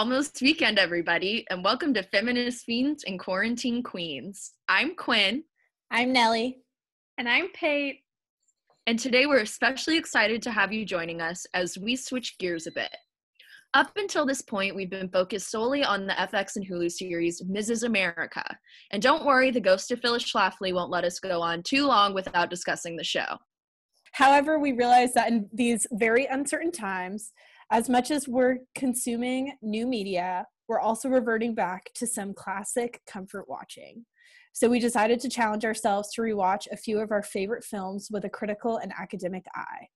Happy almost weekend, everybody, and welcome to Feminist Fiends and Quarantine Queens. I'm Quinn. I'm Nellie. And I'm Pate. And today we're especially excited to have you joining us as we switch gears a bit. Up until this point, we've been focused solely on the FX and Hulu series Mrs. America. And don't worry, the ghost of Phyllis Schlafly won't let us go on too long without discussing the show. However, we realize that in these very uncertain times, as much as we're consuming new media, we're also reverting back to some classic comfort watching. So we decided to challenge ourselves to rewatch a few of our favorite films with a critical and academic eye.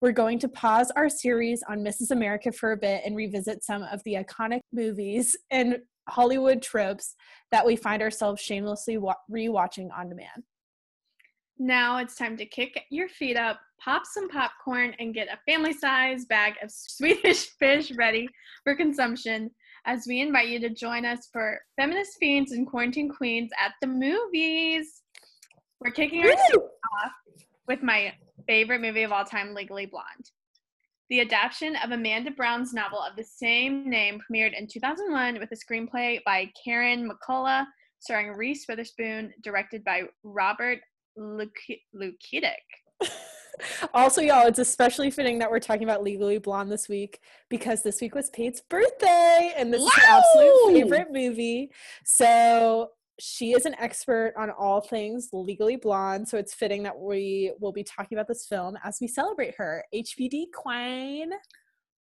We're going to pause our series on Mrs. America for a bit and revisit some of the iconic movies and Hollywood tropes that we find ourselves shamelessly wa- rewatching on demand. Now it's time to kick your feet up, pop some popcorn, and get a family size bag of Swedish fish ready for consumption as we invite you to join us for Feminist Fiends and Quarantine Queens at the movies. We're kicking our off with my favorite movie of all time, Legally Blonde. The adaptation of Amanda Brown's novel of the same name premiered in 2001 with a screenplay by Karen McCullah, starring Reese Witherspoon, directed by Robert Luketic. also, y'all, it's especially fitting that we're talking about Legally Blonde this week because this week was Pate's birthday, and this wow! is her absolute favorite movie. So she is an expert on all things Legally Blonde, so it's fitting that we will be talking about this film as we celebrate her. HBD Queen.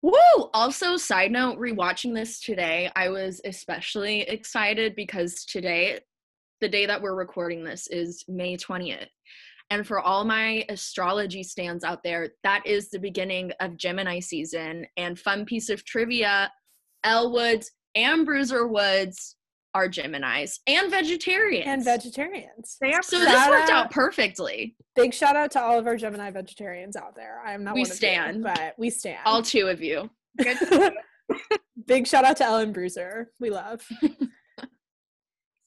Woo! Also, side note, rewatching this today, I was especially excited because today, the day that we're recording this, is May 20th. And for all my astrology stands out there, that is the beginning of Gemini season. And fun piece of trivia Elle Woods and Bruiser Woods are Geminis and vegetarians. And vegetarians. They are so this worked out perfectly. Big shout out to all of our Gemini vegetarians out there. I'm not we one stand, you, but we stand. All two of you. Big shout out to Ellen Bruiser. We love.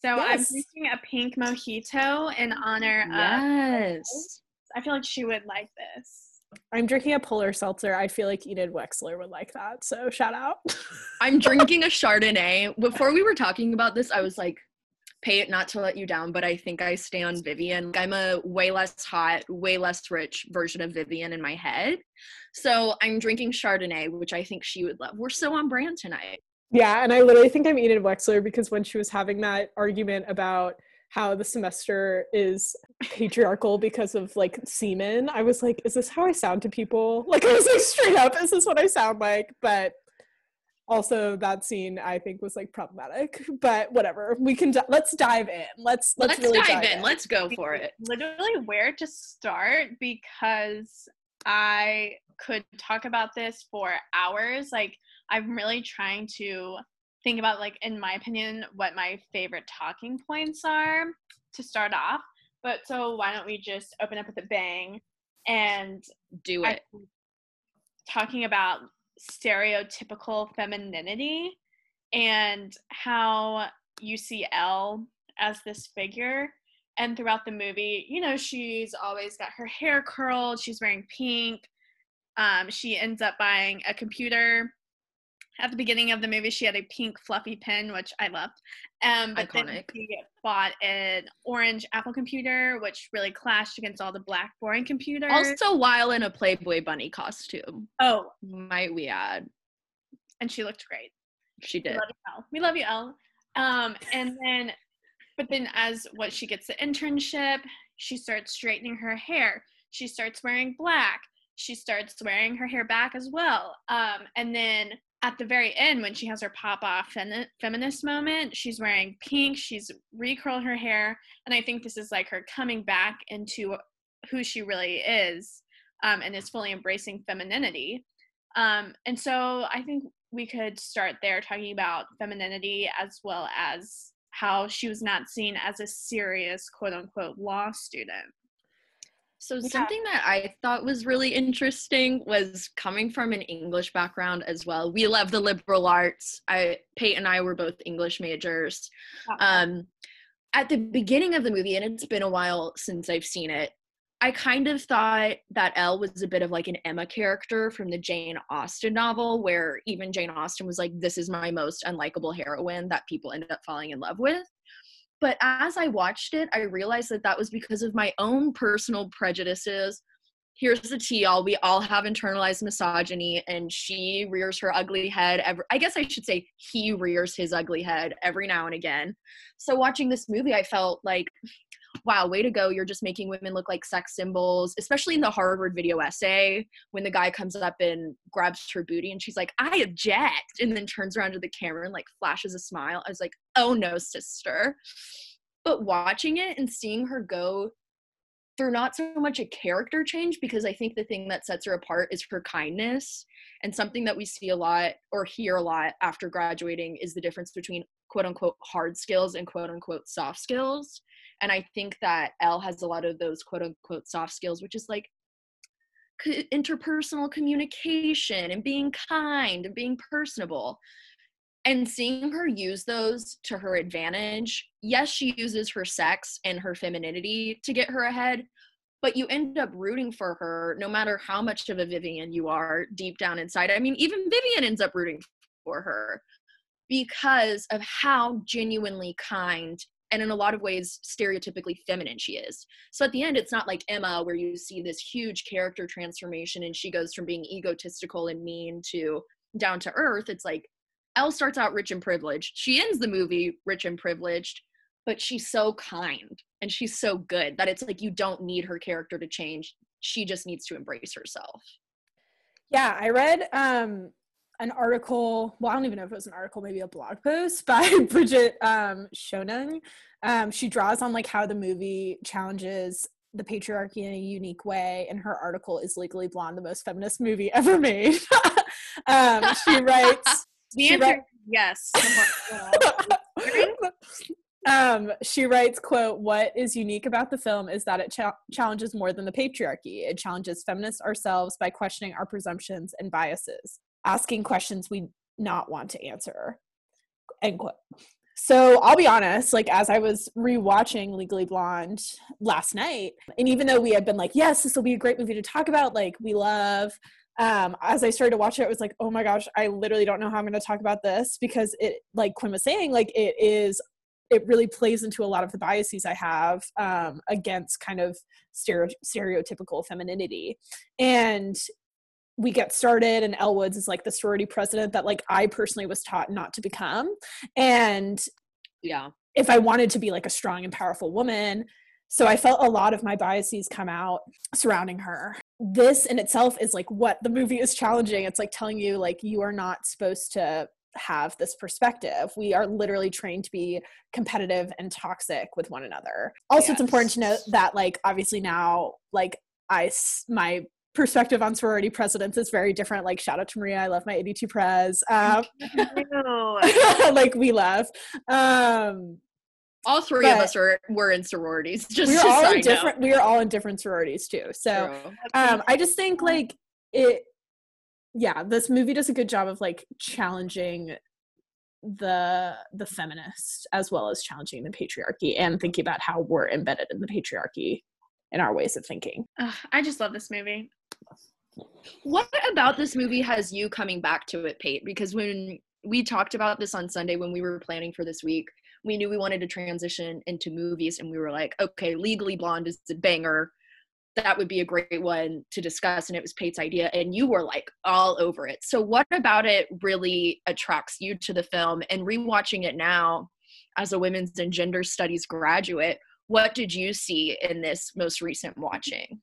So yes. I'm drinking a pink mojito in honor of yes. of. I feel like she would like this. I'm drinking a polar seltzer. I feel like Enid Wexler would like that. So shout out. I'm drinking a Chardonnay. Before we were talking about this, I was like, Pate not to let you down, but I think I stay on Vivian. I'm a way less hot, way less rich version of Vivian in my head. So I'm drinking Chardonnay, which I think she would love. We're so on brand tonight. Yeah, and I literally think I'm Enid Wexler because when she was having that argument about how the semester is patriarchal because of like semen, I was like, is this how I sound to people? Like I was like straight up, is this what I sound like? But also that scene I think was like problematic. But whatever. We can di- let's dive in. Let's let's, let's really dive, dive in. in. Let's go for it. Literally where to start because I could talk about this for hours. Like I'm really trying to think about like in my opinion what my favorite talking points are to start off. But so why don't we just open up with a bang and do it. I, talking about stereotypical femininity and how you see Elle as this figure and throughout the movie, you know, she's always got her hair curled, she's wearing pink. Um, she ends up buying a computer at the beginning of the movie she had a pink fluffy pen which i loved. Um but Iconic. then she bought an orange apple computer which really clashed against all the black boring computers. Also while in a playboy bunny costume. Oh. Might we add. And she looked great. She did. we love you Elle. we love you Elle. um and then but then as what she gets the internship she starts straightening her hair. She starts wearing black. She starts wearing her hair back as well. Um and then at the very end when she has her pop off fem- feminist moment she's wearing pink she's recurled her hair and i think this is like her coming back into who she really is um, and is fully embracing femininity. Um, and so i think we could start there talking about femininity as well as how she was not seen as a serious quote unquote law student so yeah. something that I thought was really interesting was coming from an English background as well. We love the liberal arts. I Pate and I were both English majors. Um, at the beginning of the movie, and it's been a while since I've seen it, I kind of thought that Elle was a bit of like an Emma character from the Jane Austen novel, where even Jane Austen was like, This is my most unlikable heroine that people end up falling in love with. But as I watched it, I realized that that was because of my own personal prejudices. Here's the tea all we all have internalized misogyny, and she rears her ugly head. Every, I guess I should say he rears his ugly head every now and again. So, watching this movie, I felt like wow, way to go. You're just making women look like sex symbols, especially in the Harvard video essay when the guy comes up and grabs her booty and she's like, I object. And then turns around to the camera and like flashes a smile. I was like, oh no, sister. But watching it and seeing her go through not so much a character change, because I think the thing that sets her apart is her kindness. And something that we see a lot or hear a lot after graduating is the difference between quote unquote hard skills and quote unquote soft skills and i think that Elle has a lot of those quote unquote soft skills which is like interpersonal communication and being kind and being personable and seeing her use those to her advantage yes she uses her sex and her femininity to get her ahead but you end up rooting for her no matter how much of a Vivian you are deep down inside. I mean, even Vivian ends up rooting for her because of how genuinely kind and in a lot of ways stereotypically feminine she is. So at the end it's not like emma where you see this huge character transformation and she goes from being egotistical and mean to down to earth. It's like Elle starts out rich and privileged. She ends the movie rich and privileged but she's so kind and she's so good that it's like you don't need her character to change. She just needs to embrace herself. Yeah i read um an article. Well, I don't even know if it was an article, maybe a blog post by Bridget um. Um, she draws on like how the movie challenges the patriarchy in a unique way, and her article is "Legally Blonde, the most feminist movie ever made." um, she writes. the she answer, yes. um, she writes, "quote What is unique about the film is that it cha- challenges more than the patriarchy. It challenges feminists ourselves by questioning our presumptions and biases." Asking questions we not want to answer end quote so i'll be honest like as i was rewatching legally blonde last night and even though we had been like yes this will be a great movie to talk about like we love um, as I started to watch it, I was like, oh my gosh, I literally don't know how I'm going to talk about this because it, like Quinn was saying, like it is, it really plays into a lot of the biases I have um, against kind of stereo- stereotypical femininity. And we get started and Elle Woods is like the sorority president that like I personally was taught not to become. And yeah, if I wanted to be like a strong and powerful woman, so I felt a lot of my biases come out surrounding her. This in itself is like what the movie is challenging. It's like telling you like you are not supposed to have this perspective. We are literally trained to be competitive and toxic with one another. Also, yes. it's important to note that like obviously now like I my perspective on sorority presidents is very different. Like shout out to Maria, I love my 82 pres. Um, like we love. Um, all three of us are were in sororities. Just we're all in different. We are all in different sororities too. So um, I just think like it. Yeah, this movie does a good job of like challenging the the feminist as well as challenging the patriarchy and thinking about how we're embedded in the patriarchy in our ways of thinking. Uh, I just love this movie. What about this movie has you coming back to it, Pate? Because when we talked about this on Sunday when we were planning for this week, we knew we wanted to transition into movies, and we were like, okay, Legally Blonde is a banger. That would be a great one to discuss. And it was Pate's idea, and you were like all over it. So, what about it really attracts you to the film? And rewatching it now as a women's and gender studies graduate, what did you see in this most recent watching?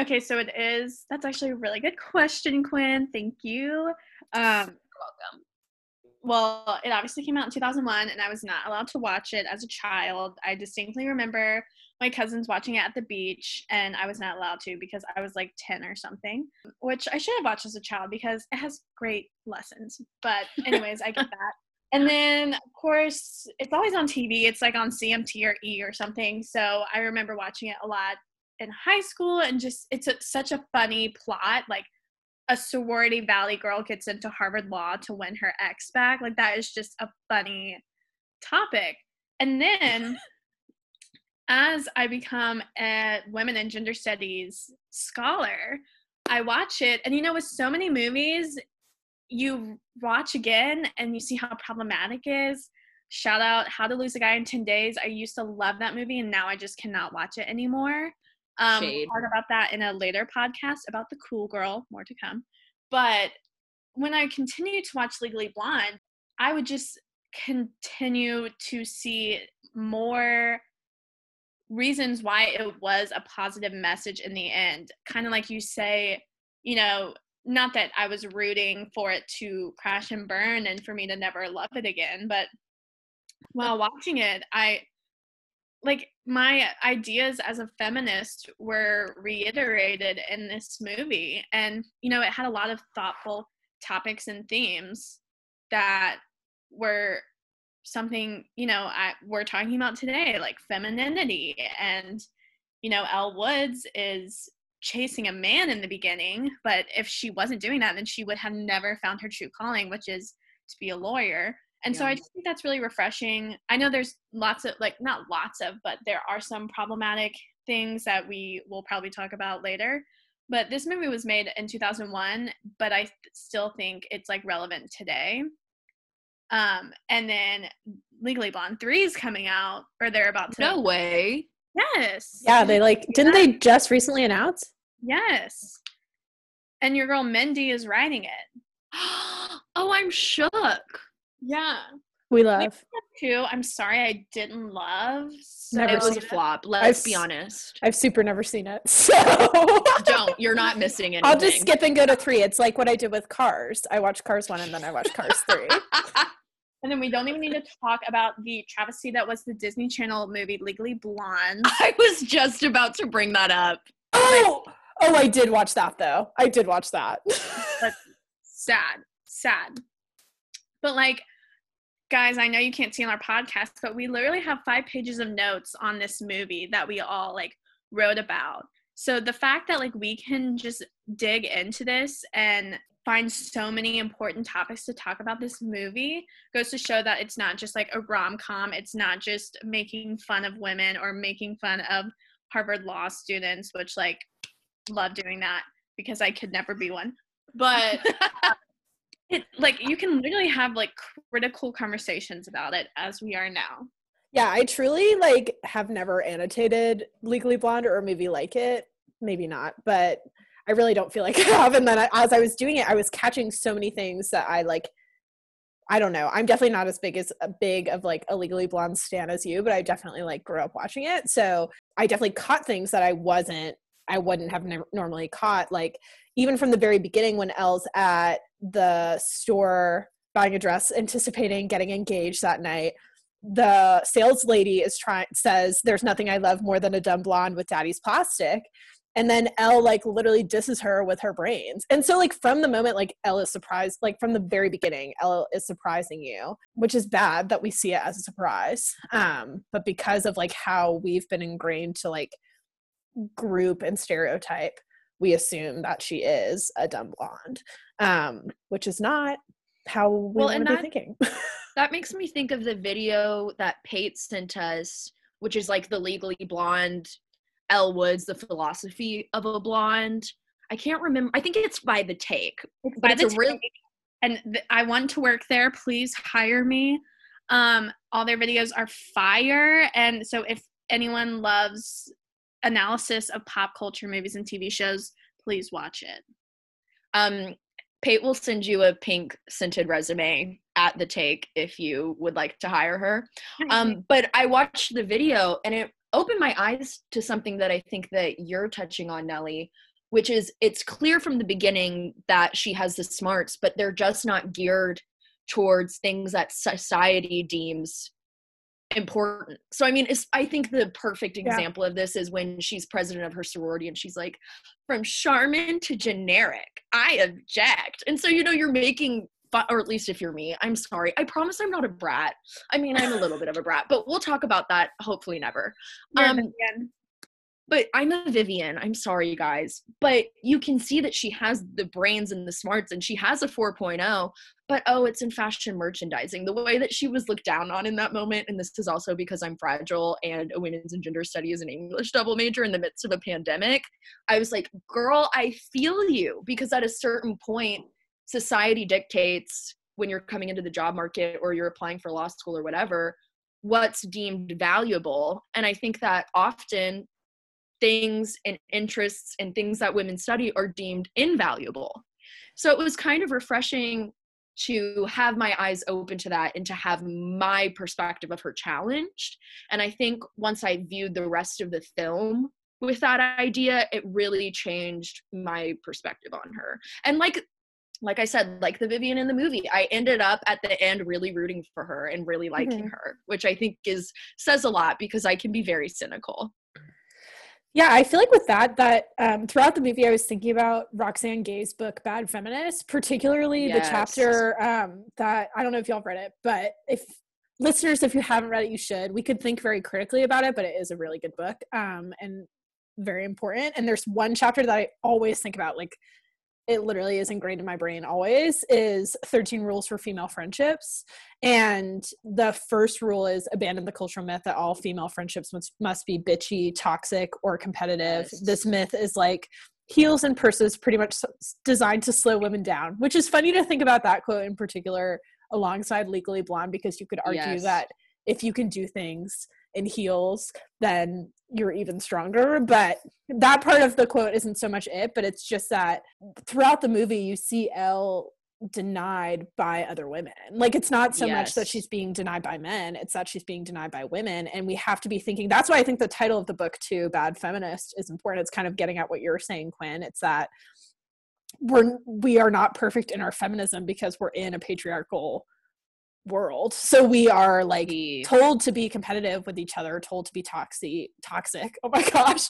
Okay, so it is. That's actually a really good question, Quinn. Thank you. Um, welcome. Well, it obviously came out in 2001, and I was not allowed to watch it as a child. I distinctly remember my cousins watching it at the beach, and I was not allowed to because I was like 10 or something, which I should have watched as a child because it has great lessons. But, anyways, I get that. And then, of course, it's always on TV. It's like on CMT or E or something. So I remember watching it a lot in high school and just it's a, such a funny plot like a sorority valley girl gets into harvard law to win her ex back like that is just a funny topic and then as I become a women and gender studies scholar, I watch it, and you know, with so many movies, you watch again and you see how problematic it is. Shout out How to Lose a Guy in 10 Days. I used to love that movie, and now I just cannot watch it anymore. Um, Shade. part about that in a later podcast about the cool girl, more to come. But when I continued to watch Legally Blonde, I would just continue to see more reasons why it was a positive message in the end. Kind of like you say, you know, not that I was rooting for it to crash and burn and for me to never love it again, but while watching it, I like my ideas as a feminist were reiterated in this movie. And, you know, it had a lot of thoughtful topics and themes that were something you know I, we're talking about today like femininity and you know elle woods is chasing a man in the beginning but if she wasn't doing that then she would have never found her true calling which is to be a lawyer and so i just think that's really refreshing. I know there's lots of like not lots of but there are some problematic things that we will probably talk about later. But this movie was made in 2001 but i th- still think it's like relevant today. Um and then legally blonde 3 is coming out or they're about to No way. yes. Yeah, they like didn't they just recently announce? yes. And your girl mindy is writing it. Oh, I'm shook. Yeah We love. too i'm sorry i didn't love so Never It was a it. flop. Let's I've be honest. I've super never seen it. So Don't. You're not missing anything. I'll just skip and go to three. It's like what I did with Cars. I watched Cars one and then I watched Cars three. and then we don't even need to talk about the travesty that was the disney channel movie legally blonde I was just about to bring that up. Oh, oh, I did watch that though. I did watch that. sad sad but like guys i know you can't see on our podcast but we literally have five pages of notes on this movie that we all like wrote about. So the fact that like we can just dig into this and find so many important topics to talk about this movie goes to show that it's not just like a rom-com. It's not just making fun of women or making fun of harvard law students which like love doing that because i could never be one. But it like you can literally have like critical conversations about it as we are now yeah, I truly like have never annotated Legally Blonde or maybe like it. Maybe not, but I really don't feel like I have. And then I, as I was doing it, I was catching so many things that I like. I don't know. I'm definitely not as big as a big of like a Legally Blonde stan as you, but I definitely like grew up watching it. So I definitely caught things that I wasn't, I wouldn't have never normally caught. Like even from the very beginning when Elle's at the store buying a dress, anticipating getting engaged that night. The sales lady is trying says, "There's nothing I love more than a dumb blonde with daddy's plastic," and then Elle like literally disses her with her brains. And so like from the moment like Elle is surprised, like from the very beginning, Elle is surprising you, which is bad that we see it as a surprise. Um, but because of like how we've been ingrained to like group and stereotype, we assume that she is a dumb blonde, um, which is not how we Well, want to be thinking. That makes me think of the video that Pate sent us, which is like the legally blonde Elle Woods, the philosophy of a blonde. I can't remember. I think it's by the take. It's by it's the real- Take, and th- I want to work there. Please hire me. Um, all their videos are fire, and so if anyone loves analysis of pop culture movies and TV shows, please watch it. Um, Pate will send you a pink scented resume at the take if you would like to hire her. Um, but I watched the video and it opened my eyes to something that I think that you're touching on, Nellie, which is it's clear from the beginning that she has the smarts, but they're just not geared towards things that society deems important. So I mean, it's, I think the perfect Yeah. example of this is when she's president of her sorority and she's like, from Charmin to generic, I object. And so you know, you're making fun, or at least if you're me, I'm sorry. I promise I'm not a brat. I mean, I'm a little bit of a brat, but we'll talk about that hopefully never. Um. But I'm a Vivian. I'm sorry, guys. But you can see that she has the brains and the smarts and she has a 4.0. But oh, it's in fashion merchandising. The way that she was looked down on in that moment, and this is also because I'm fragile and a women's and gender studies and English double major in the midst of a pandemic. I was like, girl, I feel you. Because at a certain point, society dictates when you're coming into the job market or you're applying for law school or whatever what's deemed valuable and i think that often things and interests and things that women study are deemed invaluable. So it was kind of refreshing to have my eyes open to that and to have my perspective of her challenged. And I think once I viewed the rest of the film with that idea, it really changed my perspective on her. And like like I said, like the Vivian in the movie, I ended up at the end really rooting for her and really liking mm-hmm. her, which I think is says a lot because I can be very cynical. Yeah, I feel like with that, that um, throughout the movie, I was thinking about Roxane Gay's book, Bad Feminist, particularly yes. the chapter um, that I don't know if y'all have read it, but if listeners, if you haven't read it, you should. We could think very critically about it, but it is a really good book um, and very important. And there's one chapter that I always think about, like it literally is ingrained in my brain always is 13 rules for female friendships and the first rule is abandon the cultural myth that all female friendships must, must be bitchy toxic or competitive yes. this myth is like heels and purses pretty much designed to slow women down which is funny to think about that quote in particular alongside legally blonde because you could argue yes. that if you can do things in heels, then you're even stronger. But that part of the quote isn't so much it, but it's just that throughout the movie, you see Elle denied by other women. Like it's not so yes. much that she's being denied by men, it's that she's being denied by women. And we have to be thinking that's why I think the title of the book too, Bad Feminist, is important. It's kind of getting at what you're saying, Quinn. It's that we're we are not perfect in our feminism because we're in a patriarchal world. So we are like told to be competitive with each other told to be toxic toxic. Oh my gosh.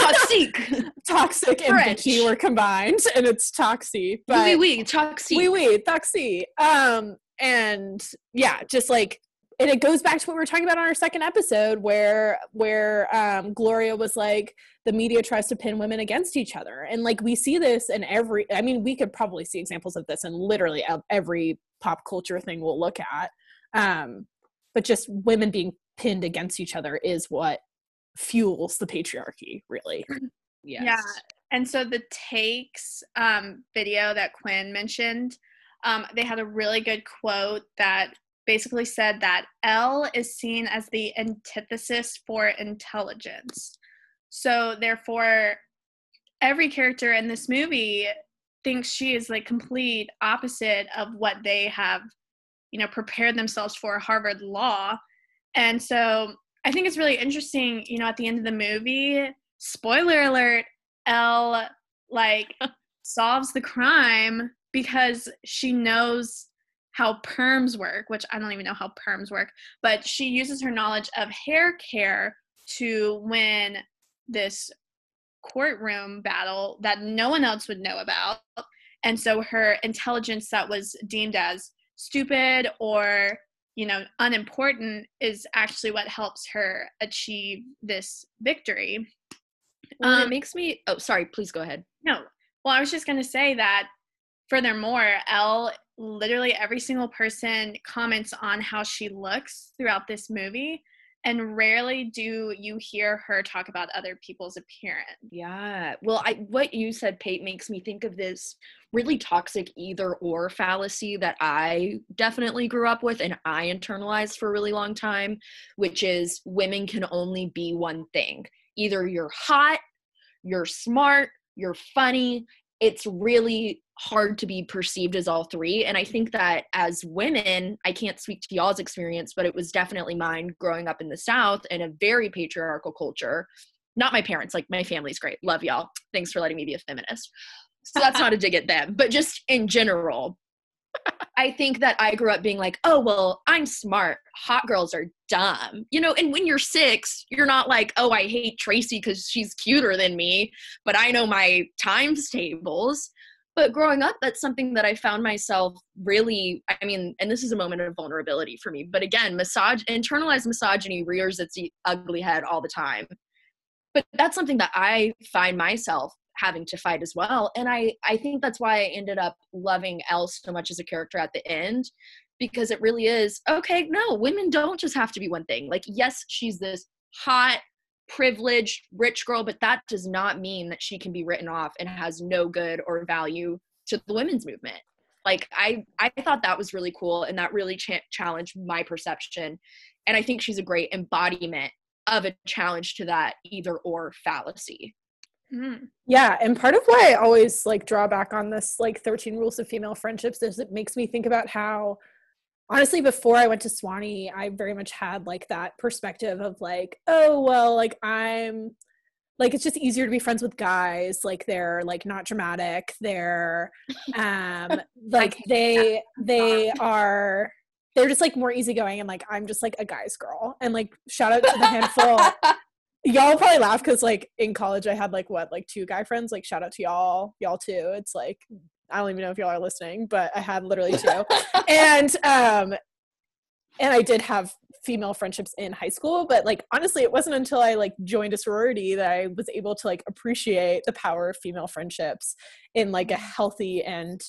Toxic. Toxic and bitchy were combined and it's toxic but oui, oui, toxic oui, oui, toxic um and yeah just like and it goes back to what we were talking about on our second episode where where um, gloria was like the media tries to pin women against each other. And like we see this in every i mean we could probably see examples of this in literally every pop culture thing we'll look at. Um, but just women being pinned against each other is what fuels the patriarchy really. Yes. yeah. And so the takes um, video that quinn mentioned um, they had a really good quote that basically said that Elle is seen as the antithesis for intelligence. So therefore, every character in this movie thinks she is like complete opposite of what they have, you know, prepared themselves for Harvard Law. And so I think it's really interesting, you know, at the end of the movie, spoiler alert, Elle like solves the crime because she knows how perms work, which I don't even know how perms work, but she uses her knowledge of hair care to win this courtroom battle that no one else would know about. And so her intelligence that was deemed as stupid or you know unimportant is actually what helps her achieve this victory. Well, um, it makes me oh sorry please go ahead. No. Well i was just going to say that furthermore Elle literally every single person comments on how she looks throughout this movie and rarely do you hear her talk about other people's appearance. Yeah. Well, I what you said, Pate, makes me think of this really toxic either or fallacy that I definitely grew up with and I internalized for a really long time, which is women can only be one thing. Either you're hot, you're smart, you're funny. It's really hard to be perceived as all three. And I think that as women, I can't speak to y'all's experience, but it was definitely mine growing up in the South in a very patriarchal culture. Not my parents, like my family's great. Love y'all. Thanks for letting me be a feminist. So that's not a dig at them, but just in general, I think that I grew up being like, oh, well, I'm smart. Hot girls are dumb. You know, and when you're six, you're not like, oh, I hate Tracy because she's cuter than me, but I know my times tables but growing up that's something that i found myself really i mean and this is a moment of vulnerability for me but again massage internalized misogyny rears its ugly head all the time but that's something that i find myself having to fight as well and i i think that's why i ended up loving Elle so much as a character at the end because it really is okay no women don't just have to be one thing like yes she's this hot privileged rich girl but that does not mean that she can be written off and has no good or value to the women's movement. Like i i thought that was really cool and that really cha- challenged my perception and i think she's a great embodiment of a challenge to that either or fallacy Mm. Yeah, and part of why I always like draw back on this like 13 rules of female friendships is it makes me think about how honestly before I went to Sewanee, I very much had like that perspective of like, oh well, like I'm like it's just easier to be friends with guys like they're like not dramatic they're um like they they are they're just like more easygoing and like i'm just like a guy's girl. And like shout out to the handful y'all probably laugh because like in college i had like what like two guy friends like shout out to y'all y'all too. It's like i don't even know if y'all are listening but i had literally two. And um and i did have female friendships in high school but like honestly it wasn't until i like joined a sorority that i was able to like appreciate the power of female friendships in like a healthy and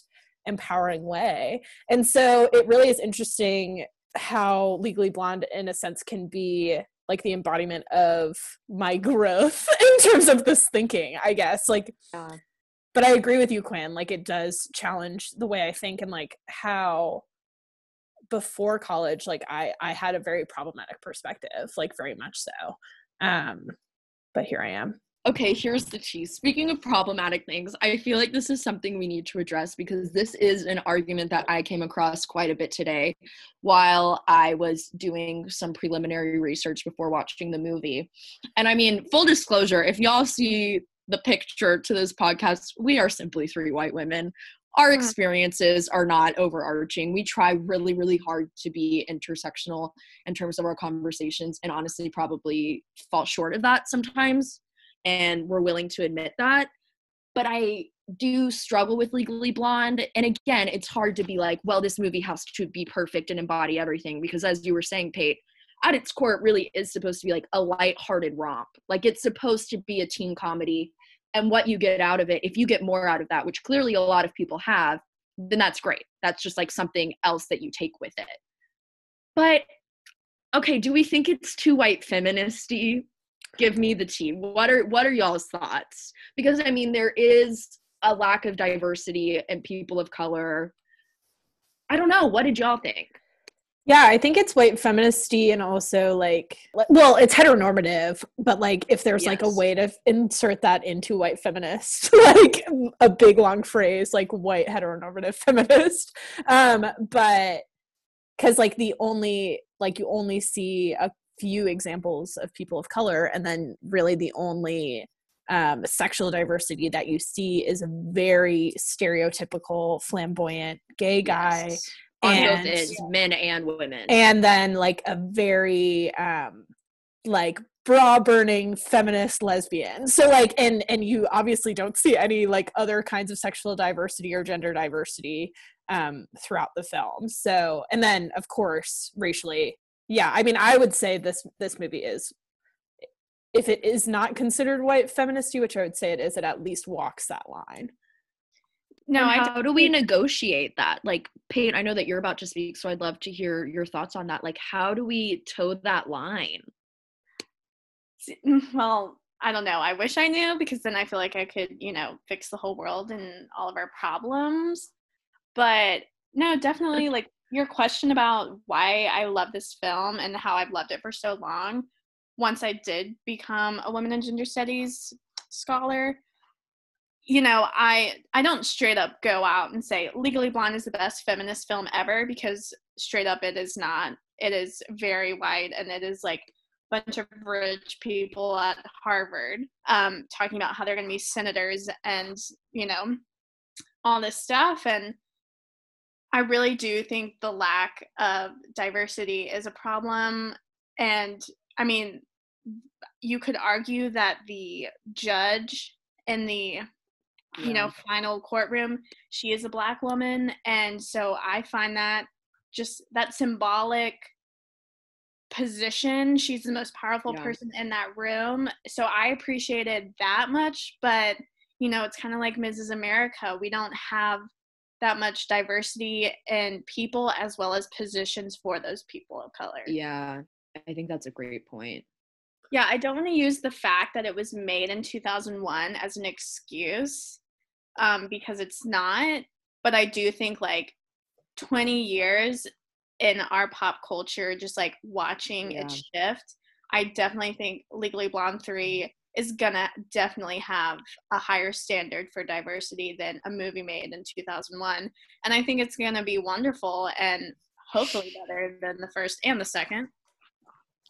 empowering way. And so it really is interesting how legally blonde in a sense can be like the embodiment of my growth in terms of this thinking i guess like yeah. but i agree with you quinn like it does challenge the way i think and like how before college like i i had a very problematic perspective like very much so um but here i am okay here's the cheese speaking of problematic things i feel like this is something we need to address because this is an argument that i came across quite a bit today while i was doing some preliminary research before watching the movie and i mean full disclosure if y'all see the picture to this podcast we are simply three white women our mm-hmm. experiences are not overarching. We try really, really hard to be intersectional in terms of our conversations, and honestly, probably fall short of that sometimes. And we're willing to admit that. But I do struggle with Legally Blonde. And again, it's hard to be like, well, this movie has to be perfect and embody everything. Because as you were saying, Pate, at its core, it really is supposed to be like a light-hearted romp. Like it's supposed to be a teen comedy and what you get out of it if you get more out of that which clearly a lot of people have then that's great that's just like something else that you take with it but okay do we think it's too white feministy give me the tea what are what are y'all's thoughts? Because i mean there is a lack of diversity and people of color. I don't know. What did y'all think? Yeah, I think it's white feministy and also like well, it's heteronormative, but like if there's yes. like a way to insert that into white feminist, like a big long phrase like white heteronormative feminist. Um but cuz like the only like you only see a few examples of people of color and then really the only um, sexual diversity that you see is a very stereotypical flamboyant gay guy yes on and, both ends, men and women. And then like a very um like bra burning feminist lesbian. So like and and you obviously don't see any like other kinds of sexual diversity or gender diversity um throughout the film. So and then of course racially yeah, I mean I would say this this movie is if it is not considered white feministy, which I would say it is, it at least walks that line. No, and how do we negotiate that? Like, Pate, I know that you're about to speak, so I'd love to hear your thoughts on that. Like, how do we toe that line? Mm, well, I don't know. I wish I knew because then I feel like I could, you know, fix the whole world and all of our problems. But no, definitely like your question about why I love this film and how I've loved it for so long. Once I did become a women in gender studies scholar, you know, I I don't straight up go out and say Legally Blonde is the best feminist film ever because straight up it is not. It is very white and it is like a bunch of rich people at Harvard um, talking about how they're going to be senators and you know all this stuff and I really do think the lack of diversity is a problem and I mean you could argue that the judge in the you know final courtroom she is a black woman and so i find that just that symbolic position. She's the most powerful Yeah. person in that room. So I appreciated that much, but you know, it's kind of like Mrs. America. We don't have that much diversity in people as well as positions for those people of color. Yeah, I think that's a great point. Yeah, I don't want to use the fact that it was made in 2001 as an excuse um, because it's not. But I do think like 20 years in our pop culture, just like watching it shift, I definitely think Legally Blonde 3 is gonna definitely have a higher standard for diversity than a movie made in 2001. And I think it's gonna be wonderful and hopefully better than the first and the second.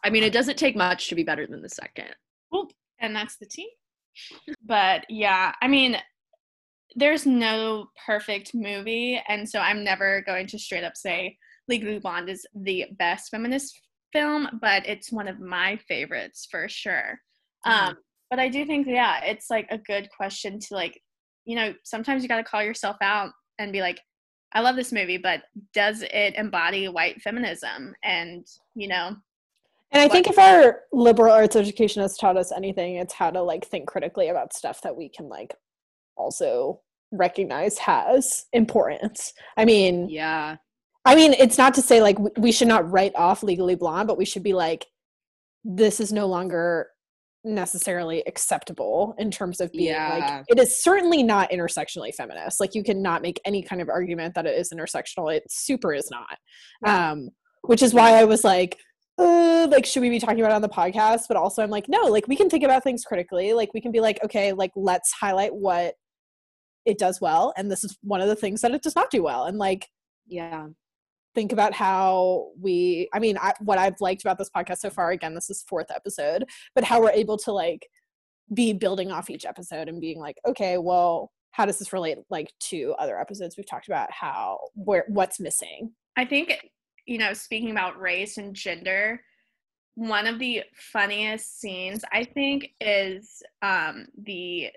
I mean, it doesn't take much to be better than the second. and that's the tea. But yeah, I mean, there's no perfect movie, and so I'm never going to straight up say Legally Blonde is the best feminist film, but it's one of my favorites for sure. Mhm. Um, but I do think, yeah, it's like a good question to like, you know, sometimes you got to call yourself out and be like, I love this movie, but does it embody white feminism? And you know, And I think if our liberal arts education has taught us anything, it's how to like think critically about stuff that we can like also recognize has importance. I mean, Yeah. I mean, it's not to say like we should not write off Legally Blonde, but we should be like, this is no longer necessarily acceptable in terms of being Yeah. like it is certainly not intersectionally feminist like you cannot make any kind of argument that it is intersectional it super is not um which is why i was like uh, like should we be talking about it on the podcast but also i'm like no like we can think about things critically like we can be like okay like let's highlight what it does well and this is one of the things that it does not do well and like Yeah. Think about how we i mean I, what i've liked about this podcast so far again this is fourth episode but how we're able to like be building off each episode and being like okay well how does this relate like to other episodes? We've talked about how where what's missing. I think, you know, speaking about race and gender, one of the funniest scenes I think is um, the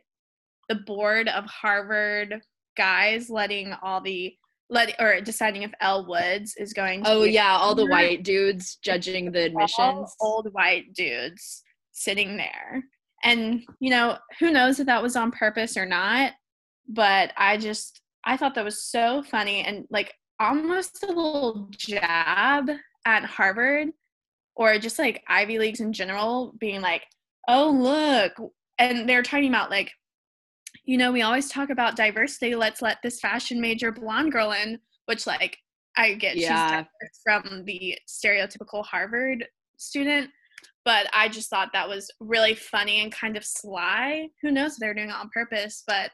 the board of Harvard guys letting all the let or deciding if Elle Woods is going. To Oh yeah, all the white dudes judging the admissions. all old white dudes sitting there, and you know who knows if that was on purpose or not. But I just I thought that was so funny and like almost a little jab at Harvard or just like Ivy Leagues in general, being like, oh, look. And they're talking about like, you know, we always talk about diversity. Let's let this fashion major blonde girl in, which like I get Yeah. she's from the stereotypical Harvard student. But I just thought that was really funny and kind of sly. Who knows if they're doing it on purpose, but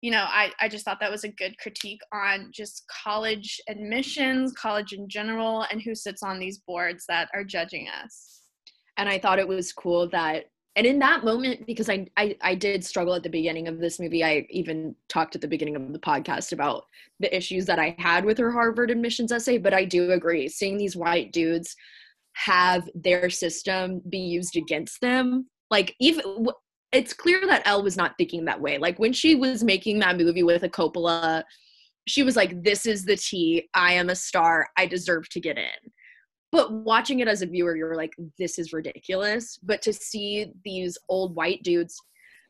you know, I, I just thought that was a good critique on just college admissions, college in general, and who sits on these boards that are judging us. and I thought it was cool that and in that moment because I, I I did struggle at the beginning of this movie I even talked at the beginning of the podcast about the issues that I had with her Harvard admissions essay but I do agree seeing these white dudes have their system be used against them like even it's clear that Elle was not thinking that way. Like when she was making that movie with a Coppola she was like this is the tea. I am a star. I deserve to get in but watching it as a viewer you're like this is ridiculous. But to see these old white dudes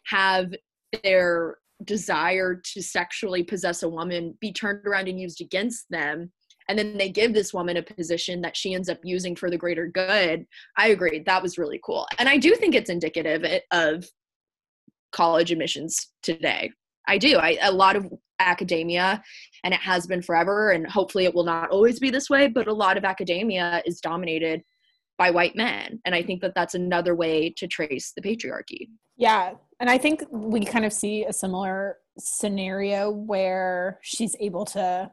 have their desire to sexually possess a woman be turned around and used against them and then they give this woman a position that she ends up using for the greater good i agree that was really cool. And i do think it's indicative eh, of college admissions today i do I, a lot of academia and it has been forever and hopefully it will not always be this way but a lot of academia is dominated by white men and i think that that's another way to trace the patriarchy Yeah. And I think we kind of see a similar scenario where she's able to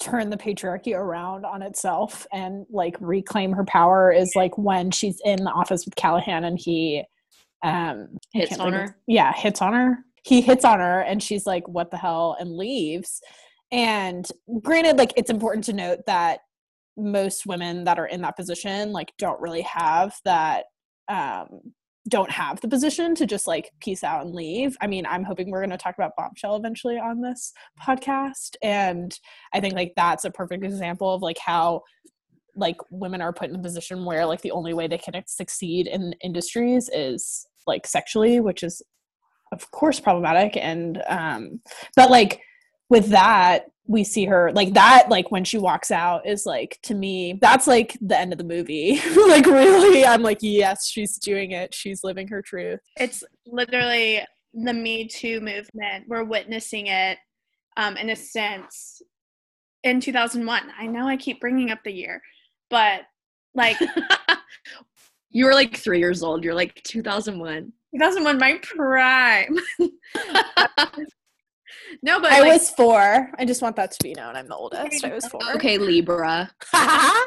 turn the patriarchy around on itself and like reclaim her power is like when she's in the office with Callahan and he um Hits on her? Yeah, hits on her. He hits on her and she's like, what the hell? and leaves. And granted, like it's important to note that most women that are in that position like don't really have that um don't have the position to just like peace out and leave. I mean, I'm hoping we're going to talk about Bombshell eventually on this podcast. And I think like that's a perfect example of like how like women are put in a position where like the only way they can succeed in industries is like sexually which is of course problematic. And um but like with that we see her like that like when she walks out is like to me that's like the end of the movie. Like really i'm like yes she's doing it. She's living her truth. It's literally the me too movement. We're witnessing it um in a sense in 2001 i know i keep bringing up the year but like you were like three years old. You're like 2001 2001 my prime no, but I like, was four. I just want that to be known. I'm the oldest. I was four. Okay, Libra. I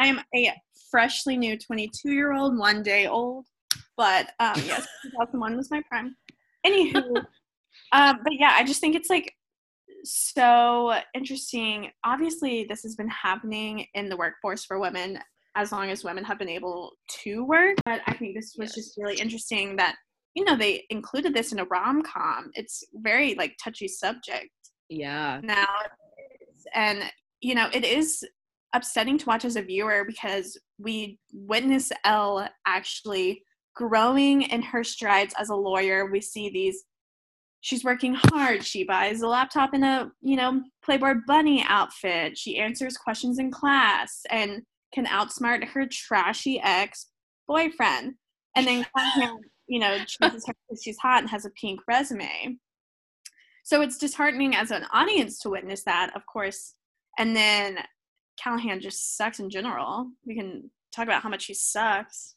am a freshly new 22 year old, one day old. But um, yes, 2001 was my prime. Anywho, um, but yeah, I just think it's like so interesting. Obviously, this has been happening in the workforce for women as long as women have been able to work. But I think this was yes. just really interesting that you know they included this in a rom-com it's very like touchy subject yeah now and you know it is upsetting to watch as a viewer because we witness Elle actually growing in her strides as a lawyer. We see these she's working hard. She buys a laptop in a, you know, Playboy bunny outfit. She answers questions in class and can outsmart her trashy ex boyfriend. And then you know, chooses her because she's hot and has a pink resume. So it's disheartening as an audience to witness that, of course. And then Callahan just sucks in general. We can talk about how much he sucks.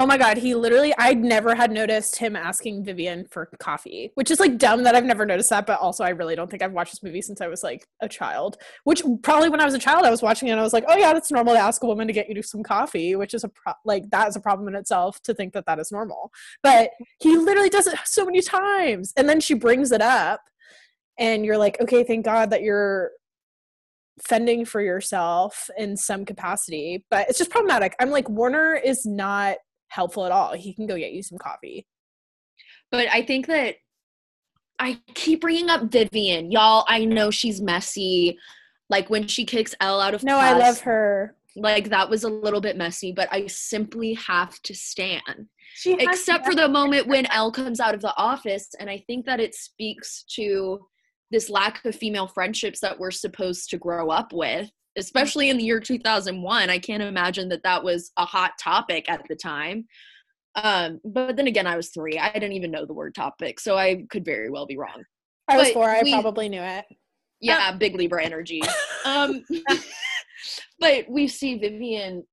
Oh my god, he literally I'd never had noticed him asking Vivian for coffee, which is like dumb that I've never noticed that, but also I really don't think I've watched this movie since I was like a child. Which probably when I was a child I was watching it and I was like, "Oh yeah, it's normal to ask a woman to get you some coffee," which is a pro- like that is a problem in itself to think that that is normal. But he literally does it so many times. And then she brings it up and you're like, "Okay, thank God that you're fending for yourself in some capacity." But it's just problematic. I'm like Warner is not helpful at all. He can go get you some coffee. But I think that I keep bringing up Vivian. Y'all, I know she's messy. Like when she kicks Elle out of No, class, I love her. Like that was a little bit messy, but I simply have to stand. She Except for the moment when Elle comes out of the office and I think that it speaks to this lack of female friendships that we're supposed to grow up with especially in the year 2001 i can't imagine that that was a hot topic at the time. Um but then again i was three. I didn't even know the word topic so i could very well be wrong. I was but four. I we, probably knew it. Yeah big libra energy. Um but we see vivian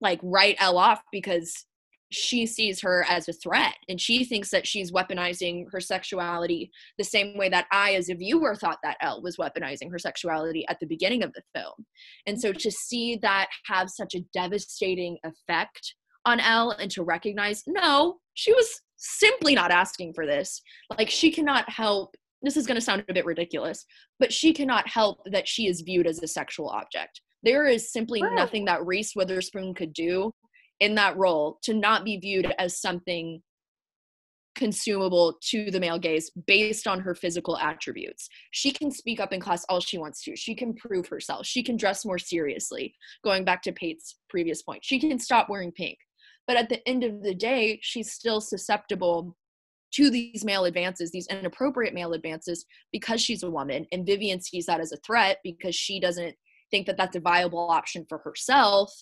like write Elle off because she sees her as a threat and she thinks that she's weaponizing her sexuality the same way that I, as a viewer, thought that Elle was weaponizing her sexuality at the beginning of the film. And so to see that have such a devastating effect on Elle and to recognize, no, she was simply not asking for this. Like she cannot help. This is going to sound a bit ridiculous, but she cannot help that she is viewed as a sexual object. There is simply nothing that Reese Witherspoon could do in that role to not be viewed as something consumable to the male gaze based on her physical attributes. She can speak up in class all she wants to. She can prove herself. She can dress more seriously, going back to Pate's previous point. She can stop wearing pink. But at the end of the day, she's still susceptible to these male advances, these inappropriate male advances, because she's a woman. And Vivian sees that as a threat because she doesn't think that that's a viable option for herself.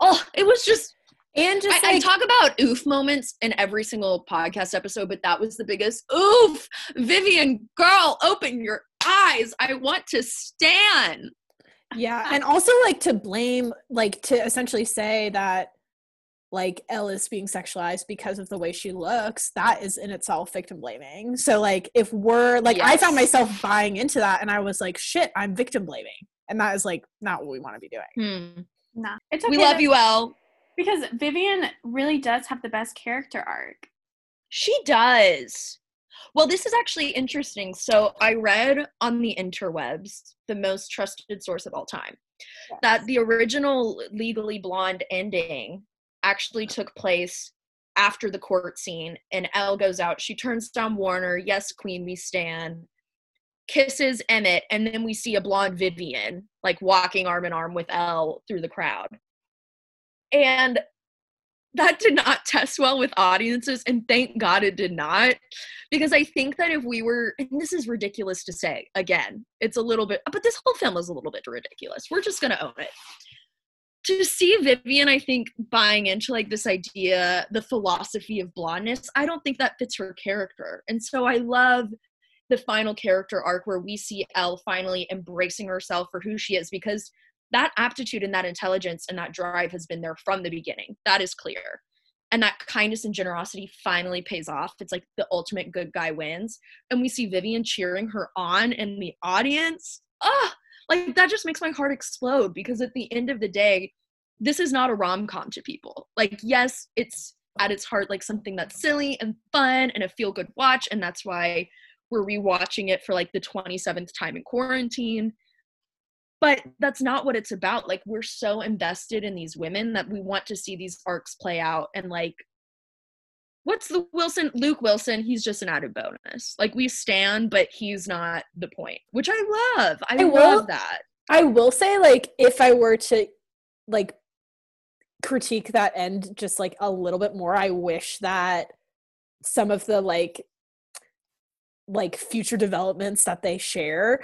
Oh, it was just and just I, like, I, talk about oof moments in every single podcast episode, but that was the biggest oof. Vivian, girl, open your eyes. I want to stand. Yeah. And also like to blame, like to essentially say that like Elle is being sexualized because of the way she looks, that is in itself victim blaming. So like if we're like yes. I found myself buying into that and I was like, shit, I'm victim blaming. And that is like not what we want to be doing. Hmm. Nah. It's okay we love you, Elle. Because Vivian really does have the best character arc. She does. Well, this is actually interesting. So I read on the interwebs, the most trusted source of all time, yes. that the original Legally Blonde ending actually took place after the court scene and Elle goes out. She turns down Warner. Yes, Queen, we stand. kisses Emmett, and then we see a blonde Vivian like walking arm in arm with Elle through the crowd. And that did not test well with audiences, and thank God it did not. Because I think that if we were, and this is ridiculous to say, again, it's a little bit, but this whole film is a little bit ridiculous. We're just gonna own it. To see Vivian, I think, buying into like this idea, the philosophy of blondness, I don't think that fits her character. And so I love the final character arc where we see Elle finally embracing herself for who she is because that aptitude and that intelligence and that drive has been there from the beginning. That is clear. And that kindness and generosity finally pays off. It's like the ultimate good guy wins. And we see Vivian cheering her on in the audience. Ah, like that just makes my heart explode because at the end of the day, this is not a rom com to people. Like, yes, it's at its heart like something that's silly and fun and a feel good watch. And that's why we're rewatching it for like the 27th time in quarantine but that's not what it's about like we're so invested in these women that we want to see these arcs play out and like what's the wilson luke wilson he's just an added bonus. Like we stand but he's not the point which i love. I, I love will, that. I will say like if i were to like critique that end just like a little bit more i wish that some of the like like future developments that they share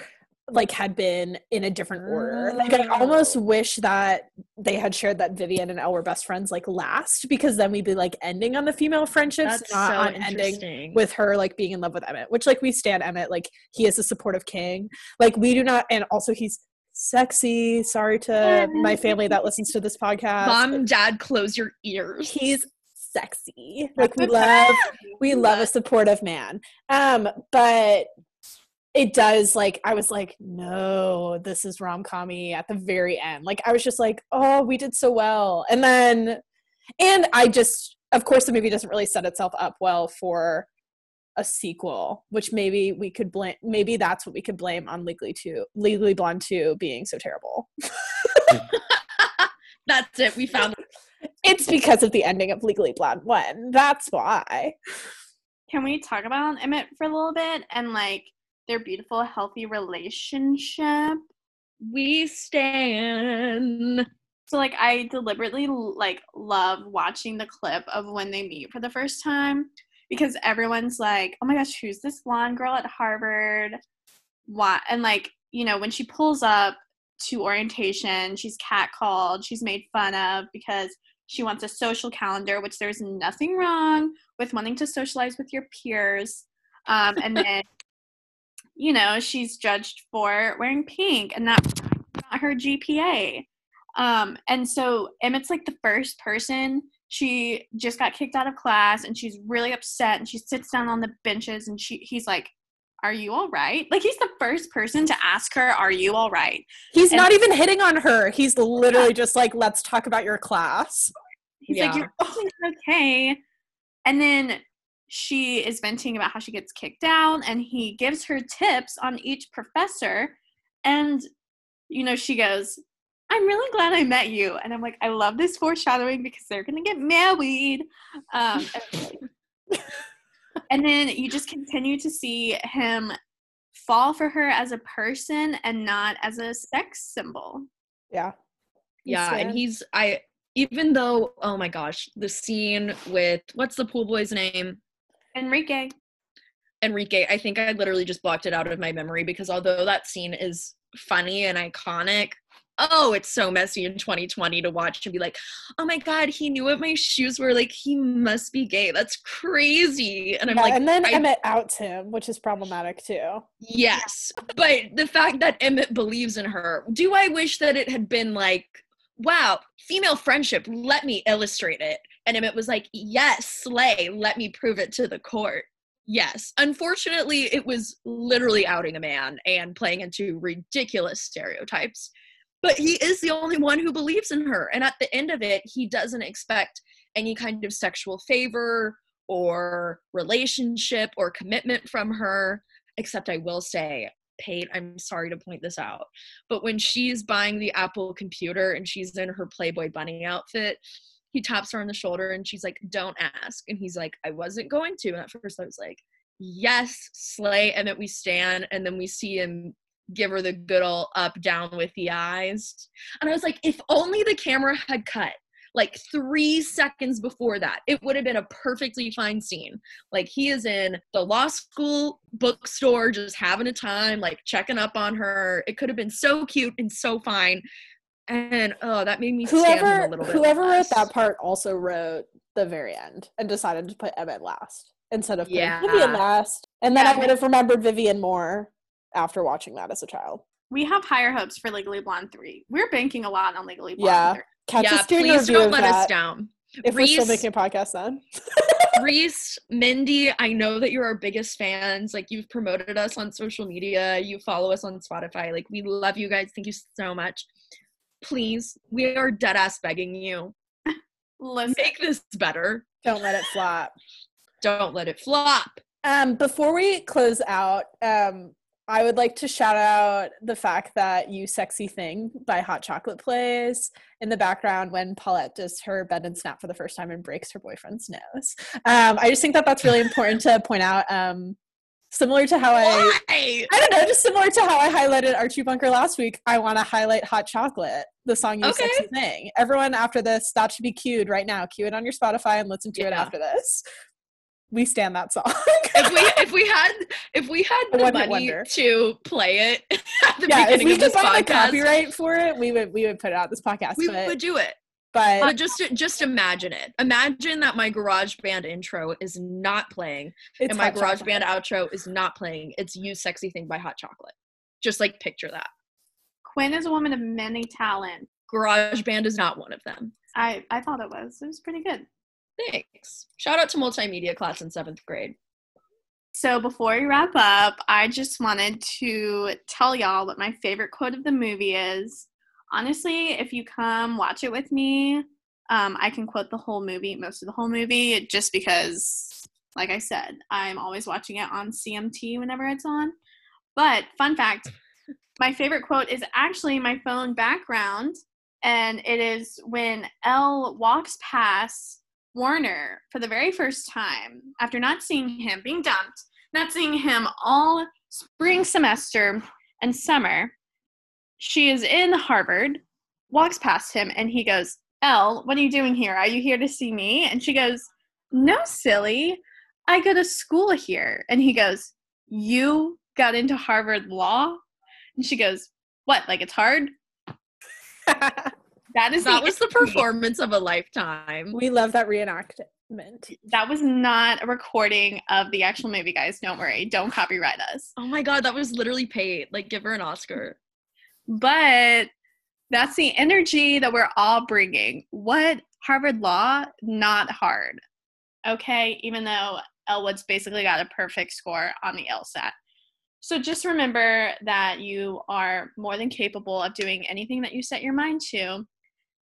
like had been in a different order. Like I almost oh. wish that they had shared that Vivian and Elle were best friends like last because then we'd be like ending on the female friendships, That's not so on ending with her like being in love with Emmett. Which like we stand Emmett, like he is a supportive king. Like we do not and also he's sexy. Sorry to my family that listens to this podcast. Mom, and dad, close your ears. He's sexy. Like we love we love a supportive man. Um, but it does like I was like, no, this is rom commy at the very end. Like I was just like, oh, we did so well. And then and I just of course the movie doesn't really set itself up well for a sequel, which maybe we could blame maybe that's what we could blame on Legally 2 Legally Blonde 2 being so terrible. that's it. We found it. it's because of the ending of Legally Blonde 1. That's why. Can we talk about Emmett for a little bit and like their beautiful, healthy relationship? We stand. So like I deliberately like love watching the clip of when they meet for the first time because everyone's like, "Oh my gosh, who's this blonde girl at Harvard?" What? And like, you know, when she pulls up to orientation, she's catcalled, she's made fun of because she wants a social calendar, which there's nothing wrong with wanting to socialize with your peers. Um, and then, you know, she's judged for wearing pink, and that's not her GPA. Um, and so Emmett's like the first person. She just got kicked out of class, and she's really upset. And she sits down on the benches, and she he's like, are you all right? Like he's the first person to ask her, are you all right? He's and not even hitting on her. He's literally yeah. just like, let's talk about your class. He's yeah. like, you're okay. And then she is venting about how she gets kicked out, and he gives her tips on each professor. And, you know, she goes, I'm really glad I met you. And I'm like, I love this foreshadowing because they're going to get married. Um, and then you just continue to see him fall for her as a person and not as a sex symbol. Yeah. Yeah, and he's I even though oh my gosh, the scene with what's the pool boy's name? Enrique. Enrique, I think I literally just blocked it out of my memory because although that scene is funny and iconic, oh, it's so messy in 2020 to watch and be like, oh my God, he knew what my shoes were. Like, he must be gay. That's crazy. And I'm yeah, like, and then I, Emmett outs him, which is problematic too. Yes. but the fact that Emmett believes in her, do I wish that it had been like, wow, female friendship, let me illustrate it. And Emmett was like, yes, slay, let me prove it to the court. Yes. Unfortunately, it was literally outing a man and playing into ridiculous stereotypes but he is the only one who believes in her and at the end of it he doesn't expect any kind of sexual favor or relationship or commitment from her except i will say Pate, I'm sorry to point this out, but when she's buying the Apple computer and she's in her Playboy bunny outfit, he taps her on the shoulder and she's like, Don't ask. And he's like, I wasn't going to. And at first I was like, yes, slay, and then we stand, and then we see him give her the good old up down with the eyes. And I was like, if only the camera had cut like three seconds before that, it would have been a perfectly fine scene. Like he is in the law school bookstore, just having a time, like checking up on her. It could have been so cute and so fine. And oh, that made me whoever a little bit. Whoever less. wrote that part also wrote the very end and decided to put Emmett last instead of putting Yeah. Vivian last. And then Yeah. I would have remembered Vivian more after watching that as a child. We have higher hopes for Legally Blonde 3. We're banking a lot on Legally Blonde Yeah. 3. Catch yeah, us doing please don't of let us that down. if we're still Reese- making a podcast then. Reese, Mindy, I know that you're our biggest fans. Like you've promoted us on social media, you follow us on Spotify. Like we love you guys. Thank you so much. Please, we are dead ass begging you. Listen, Make this better. Don't let it flop. Don't let it flop. Um, before we close out, um, I would like to shout out the fact that "You Sexy Thing" by Hot Chocolate plays in the background when Paulette does her bend and snap for the first time and breaks her boyfriend's nose. Um, I just think that that's really important to point out. Um, similar to how I, Why? I don't know, just similar to how I highlighted Archie Bunker last week. I want to highlight Hot Chocolate, the song "You Okay. Sexy Thing." Everyone, after this, that should be cued right now. Cue it on your Spotify and listen to it after this. We stand that song. if we if we had if we had the money wonder. to play it at the yeah, if we of could buy the copyright for it, we would we would put it out this podcast. we but would do it. But But just just imagine it. Imagine that my garage band intro is not playing and my garage Chocolate. band outro is not playing. It's "You Sexy Thing" by Hot Chocolate. Just like picture that. Quinn is a woman of many talents. Garage band is not one of them. I, I thought it was. It was pretty good. Thanks. Shout out to multimedia class in seventh grade. So before we wrap up, I just wanted to tell y'all what my favorite quote of the movie is. Honestly, if you come watch it with me, um, I can quote the whole movie, most of the whole movie, just because, like I said, I'm always watching it on CMT whenever it's on. But fun fact, my favorite quote is actually my phone background, and it is when Elle walks past Warner for the very first time after not seeing him being dumped, not seeing him all spring semester and summer. She is in Harvard, walks past him, and he goes, Elle, what are you doing here? Are you here to see me? And she goes, No, silly. I go to school here. And he goes, You got into Harvard Law? And she goes, What? Like it's hard? That is That the was the performance of a lifetime. we love that reenactment. That was not a recording of the actual movie, guys. Don't worry. Don't copyright us. Oh my god, that was literally Pate. Like give her an Oscar. But that's the energy that we're all bringing. What Harvard Law? Not hard. Okay, even though Elle Woods basically got a perfect score on the LSAT. So just remember that you are more than capable of doing anything that you set your mind to.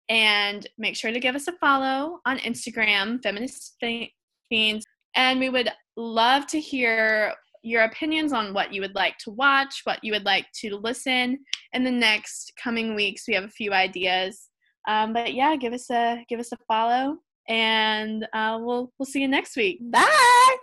And make sure to give us a follow on Instagram, Feminist Fe- Fiends. And we would love to hear your opinions on what you would like to watch, what you would like to listen in the next coming weeks. We have a few ideas. Um, but yeah, give us a give us a follow and uh, we'll we'll see you next week. Bye.